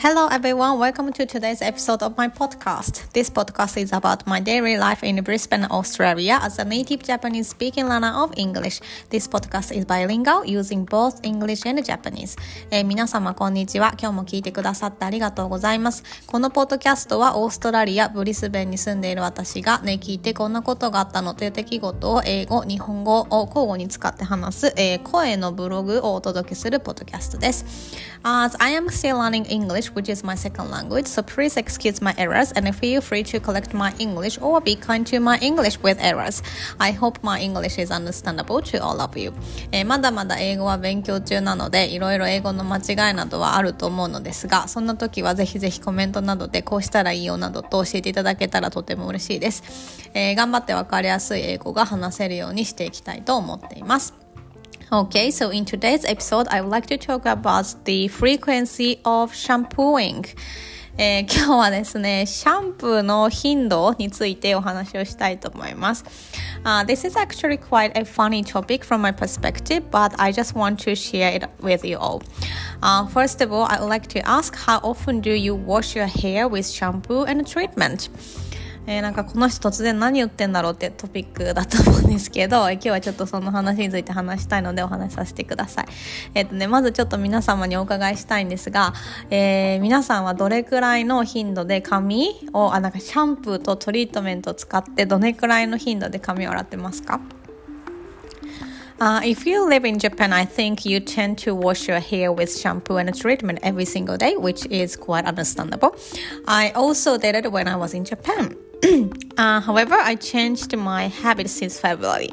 Hello everyone, welcome to today's episode of my podcast. This podcast is about my daily life in Brisbane, Australia as a native Japanese speaking learner of English. This podcast is bilingual using both English and Japanese. えー、皆様こんにちは。今日も聞いてくださってありがとうございます。このポッドキャストはオーストラリア、ブリスベンに住んでいる私がね、聞いてこんなことがあったのという出来事を英語、日本語を交互に使って話す、えー、声のブログをお届けするポッドキャストです。As I am still learning English, English, which is my second language, so please excuse my errors and feel free to collect my English or be kind to my English with errors. I hope my English is understandable to all of you. えー、まだまだ英語は勉強中なので、いろいろ英語の間違いなどはあると思うのですが、そんな時はぜひぜひコメントなどでこうしたらいいよなどと教えていただけたらとても嬉しいです。えー、頑張ってわかりやすい英語が話せるようにしていきたいと思っています。Okay, so in today's episode, I would like to talk about the frequency of shampooing. えー、今日はですね、シャンプーの頻度についてお話をしたいと思います。Uh, this is actually quite a funny topic from my perspective, but I just want to share it with you all. Uh, first of all, I would like to ask how often do you wash your hair with shampoo and treatment? えー、なんかこの人突然何言ってんだろうってトピックだと思うんですけど、今日はちょっとその話について話したいのでお話しさせてください。えっ、ー、とね、まずちょっと皆様にお伺いしたいんですが、えー、皆さんはどれくらいの頻度で髪を、あ、なんかシャンプーとトリートメントを使ってどれくらいの頻度で髪を洗ってますか？Uh, if you live in Japan, I think you tend to wash your hair with shampoo and treatment every single day, which is quite understandable. I also did it when I was in Japan. Uh, however, I changed my habit since February.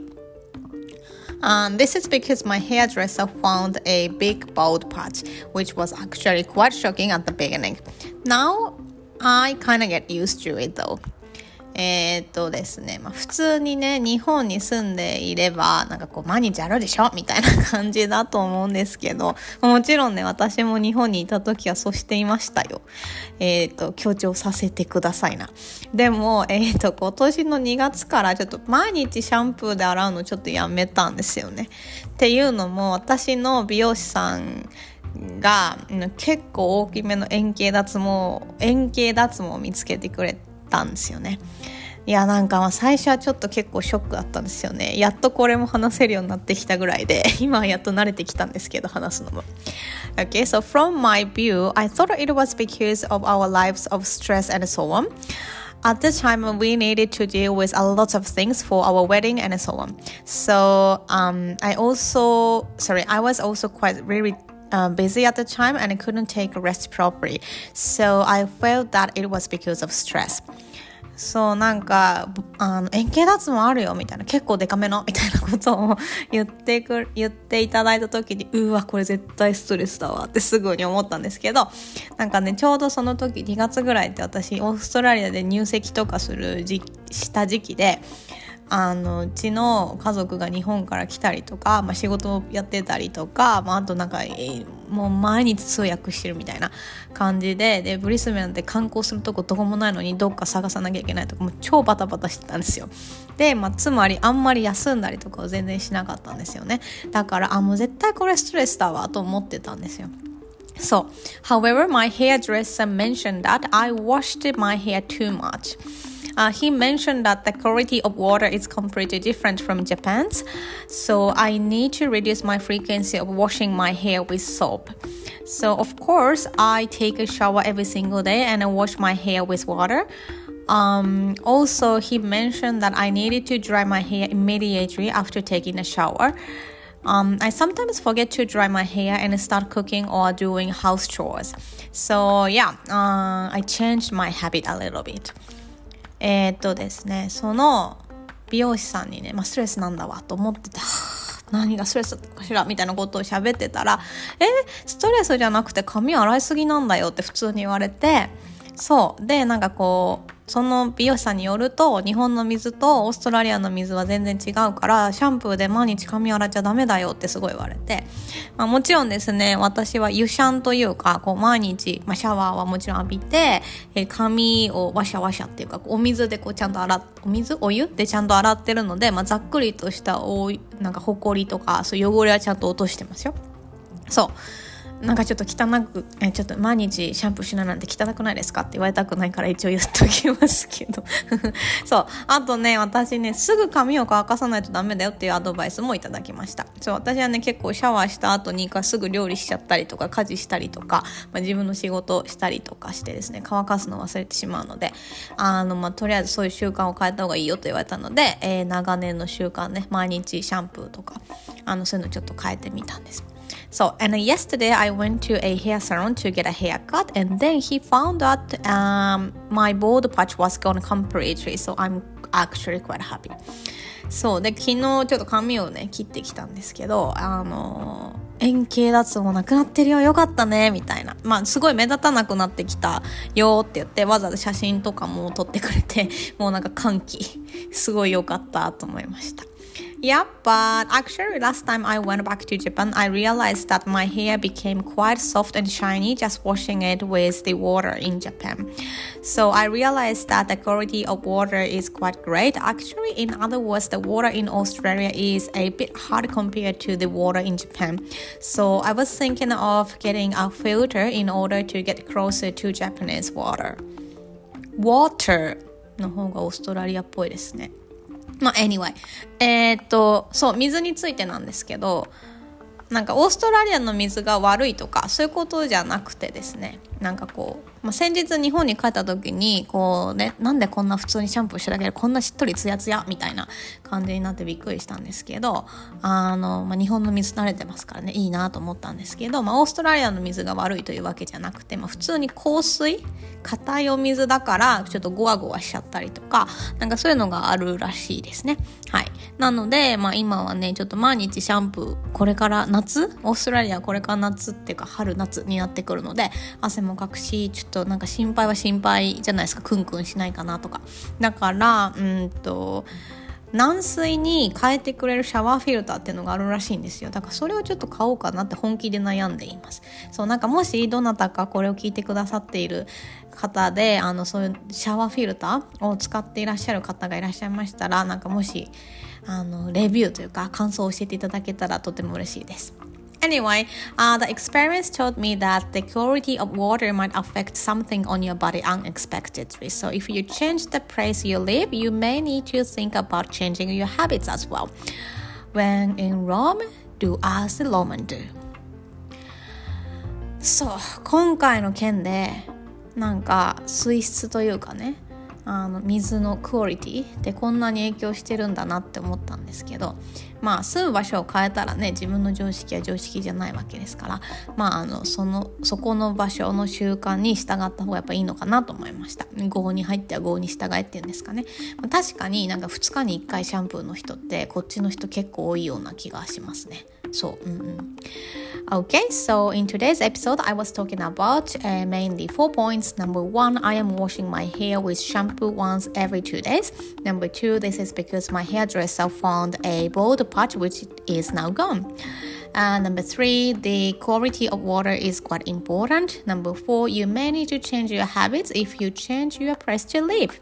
Um, this is because my hairdresser found a big bald patch, which was actually quite shocking at the beginning. Now, I kind of get used to it though. えー、っとですね、まあ、普通にね、日本に住んでいれば、なんかこう、毎日やるでしょみたいな感じだと思うんですけど、もちろんね、私も日本にいた時はそうしていましたよ。えー、っと、強調させてくださいな。でも、えー、っと、今年の2月からちょっと毎日シャンプーで洗うのちょっとやめたんですよね。っていうのも、私の美容師さん、が結構大きめの円形脱毛円形脱毛を見つけてくれたんですよね。いやなんか最初はちょっと結構ショックだったんですよね。やっとこれも話せるようになってきたぐらいで、今はやっと慣れてきたんですけど話すのも。Okay, so from my view, I thought it was because of our lives of stress and so on. At the time, we needed to deal with a lot of things for our wedding and so on. So, um, I also, sorry, I was also quite really uh, busy at the time and I couldn't take rest properly. So I felt that it was because of stress. そうなんかあの円形脱毛あるよみたいな結構デカめのみたいなことを言ってく言っていただいた時にうわこれ絶対ストレスだわってすぐに思ったんですけどなんかねちょうどその時2月ぐらいって私オーストラリアで入籍とかするじした時期であのうちの家族が日本から来たりとか、まあ、仕事をやってたりとか、まあ、あとなんか、もう毎日通訳してるみたいな感じででブリスベンなんて観光するとこどこもないのにどっか探さなきゃいけないとかもう超バタバタしてたんですよ。で、まあ、つまりあんまり休んだりとかを全然しなかったんですよね。だからあもう絶対これストレスだわと思ってたんですよ。So, however, my hairdresser mentioned that I washed my hair too much. Uh, he mentioned that the quality of water is completely different from Japan's, so I need to reduce my frequency of washing my hair with soap. So, of course, I take a shower every single day and I wash my hair with water. Um, also, he mentioned that I needed to dry my hair immediately after taking a shower. Um, I sometimes forget to dry my hair and start cooking or doing house chores. So, yeah, uh, I changed my habit a little bit. えー、っとですね、その美容師さんにね、まあ、ストレスなんだわと思ってた。何がストレスかしらみたいなことを喋ってたら、えストレスじゃなくて髪洗いすぎなんだよって普通に言われて、そう。で、なんかこう、その美容師さんによると日本の水とオーストラリアの水は全然違うからシャンプーで毎日髪洗っちゃダメだよってすごい言われて、まあ、もちろんですね私は湯シャンというかこう毎日、まあ、シャワーはもちろん浴びて、え髪をワシャワシャっていうかお水でこうちゃんと洗っお水お湯でちゃんと洗ってるので、まあ、ざっくりとしたおなんかほこりとかそういう汚れはちゃんと落としてますよ。そう。なんかちょっと汚くえちょっと毎日シャンプーしないなんて汚くないですか？って言われたくないから一応言っときますけど。そう。あとね私ねすぐ髪を乾かさないとダメだよっていうアドバイスもいただきました。そう。私はね結構シャワーした後にすぐ料理しちゃったりとか家事したりとか、まあ、自分の仕事したりとかしてですね乾かすの忘れてしまうのであの、まあ、とりあえずそういう習慣を変えた方がいいよと言われたので、えー、長年の習慣ね毎日シャンプーとかあのそういうのちょっと変えてみたんです。So, and yesterday I went to a hair salon to get a haircut, and then he found out um, my bald patch was gone completely. So, I'm actually quite happy. そうで昨日ちょっと髪をね切ってきたんですけどあの円形脱毛なくなってるよよかったねみたいなまあすごい目立たなくなってきたよって言ってわざわざ写真とかも撮ってくれてもうなんか歓喜すごい良かったと思いました Yeah, but actually, last time I went back to Japan, I realized that my hair became quite soft and shiny just washing it with the water in Japan. So I realized that the quality of water is quite great. Actually, in other words, the water in Australia is a bit hard compared to the water in Japan. So I was thinking of getting a filter in order to get closer to Japanese water. Water の方がオーストラリアっぽいですね。 まあ、anyway。えー、っと、そう、水についてなんですけど、なんかオーストラリアの水が悪いとかそういうことじゃなくてですね。なんかこう、まあ、先日日本に帰った時にこうねなんでこんな普通にシャンプーしただけでこんなしっとりツヤツヤみたいな感じになってびっくりしたんですけどあの、まあ、日本の水慣れてますからねいいなと思ったんですけど、まあ、オーストラリアの水が悪いというわけじゃなくて、まあ、普通に香水硬いお水だからちょっとゴワゴワしちゃったりとかなんかそういうのがあるらしいですね。はい。なので、まあ、今はねちょっと毎日シャンプーこれから夏オーストラリアこれから夏っていうか春夏になってくるので汗もかくしちょっとなんか心配は心配じゃないですか。クンクンしないかなとか。だからうんと軟水に変えてくれるシャワーフィルターっていうのがあるらしいんですよ。だからそれをちょっと買おうかなって本気で悩んでいます。そうなんかもしどなたかこれを聞いてくださっている方であのそういうシャワーフィルターを使っていらっしゃる方がいらっしゃいましたらなんかもしあのレビューというか感想を教えていただけたらとても嬉しいです Anyway, uh, the experience told me that the quality of water might affect something on your body unexpectedly. So, if you change the place you live, you may need to think about changing your habits as well. When in Rome, do as the Roman do. そう今回の件でなんか水質というかね あの水のクオリティってこんなに影響してるんだなって思ったんですけどまあ住む場所を変えたらね自分の常識は常識じゃないわけですからまああのそのそこの場所の習慣に従った方がやっぱいいのかなと思いました。合に入っては合に従えっていうんですかね、まあ、確かになんか2日に1回シャンプーの人ってこっちの人結構多いような気がしますね。So, mm, mm. okay, so in today's episode, I was talking about uh, mainly four points. Number one, I am washing my hair with shampoo once every two days. Number two, this is because my hairdresser found a bald patch which is now gone. Uh, number three, the quality of water is quite important. Number four, you may need to change your habits if you change your place to live.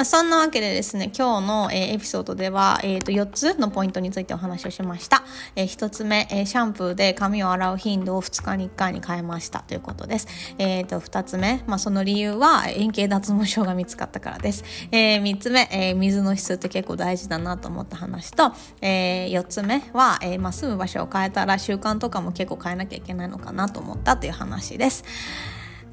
まあ、そんなわけでですね、今日の、えー、エピソードでは、えー、と4つのポイントについてお話をしました。えー、1つ目、えー、シャンプーで髪を洗う頻度を2日に1回に変えましたということです。えー、と2つ目、まあ、その理由は円形脱毛症が見つかったからです。えー、3つ目、えー、水の質って結構大事だなと思った話と、えー、4つ目は、えーまあ、住む場所を変えたら習慣とかも結構変えなきゃいけないのかなと思ったという話です。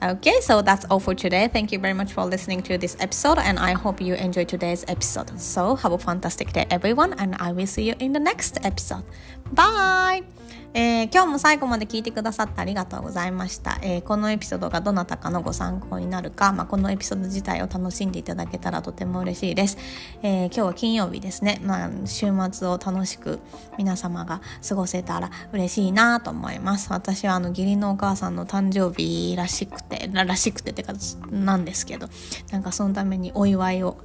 Okay, so that's all for today. Thank you very much for listening to this episode, and I hope you enjoyed today's episode. So, have a fantastic day, everyone, and I will see you in the next episode. Bye! えー、今日も最後まで聞いてくださってありがとうございました、えー、このエピソードがどなたかのご参考になるか、まあ、このエピソード自体を楽しんでいただけたらとても嬉しいです、えー、今日は金曜日ですね、まあ、週末を楽しく皆様が過ごせたら嬉しいなと思います。私はあの義理のお母さんの誕生日らしくてらしくてってかなんですけど。なんかそのためにお祝いを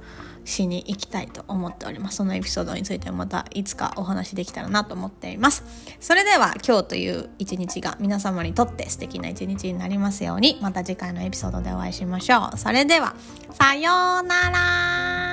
しに行きたいと思っております。そのエピソードについてまたいつかお話できたらなと思っています。それでは今日という一日が皆様にとって素敵な一日になりますようにまた次回のエピソードでお会いしましょう。それでは、さようなら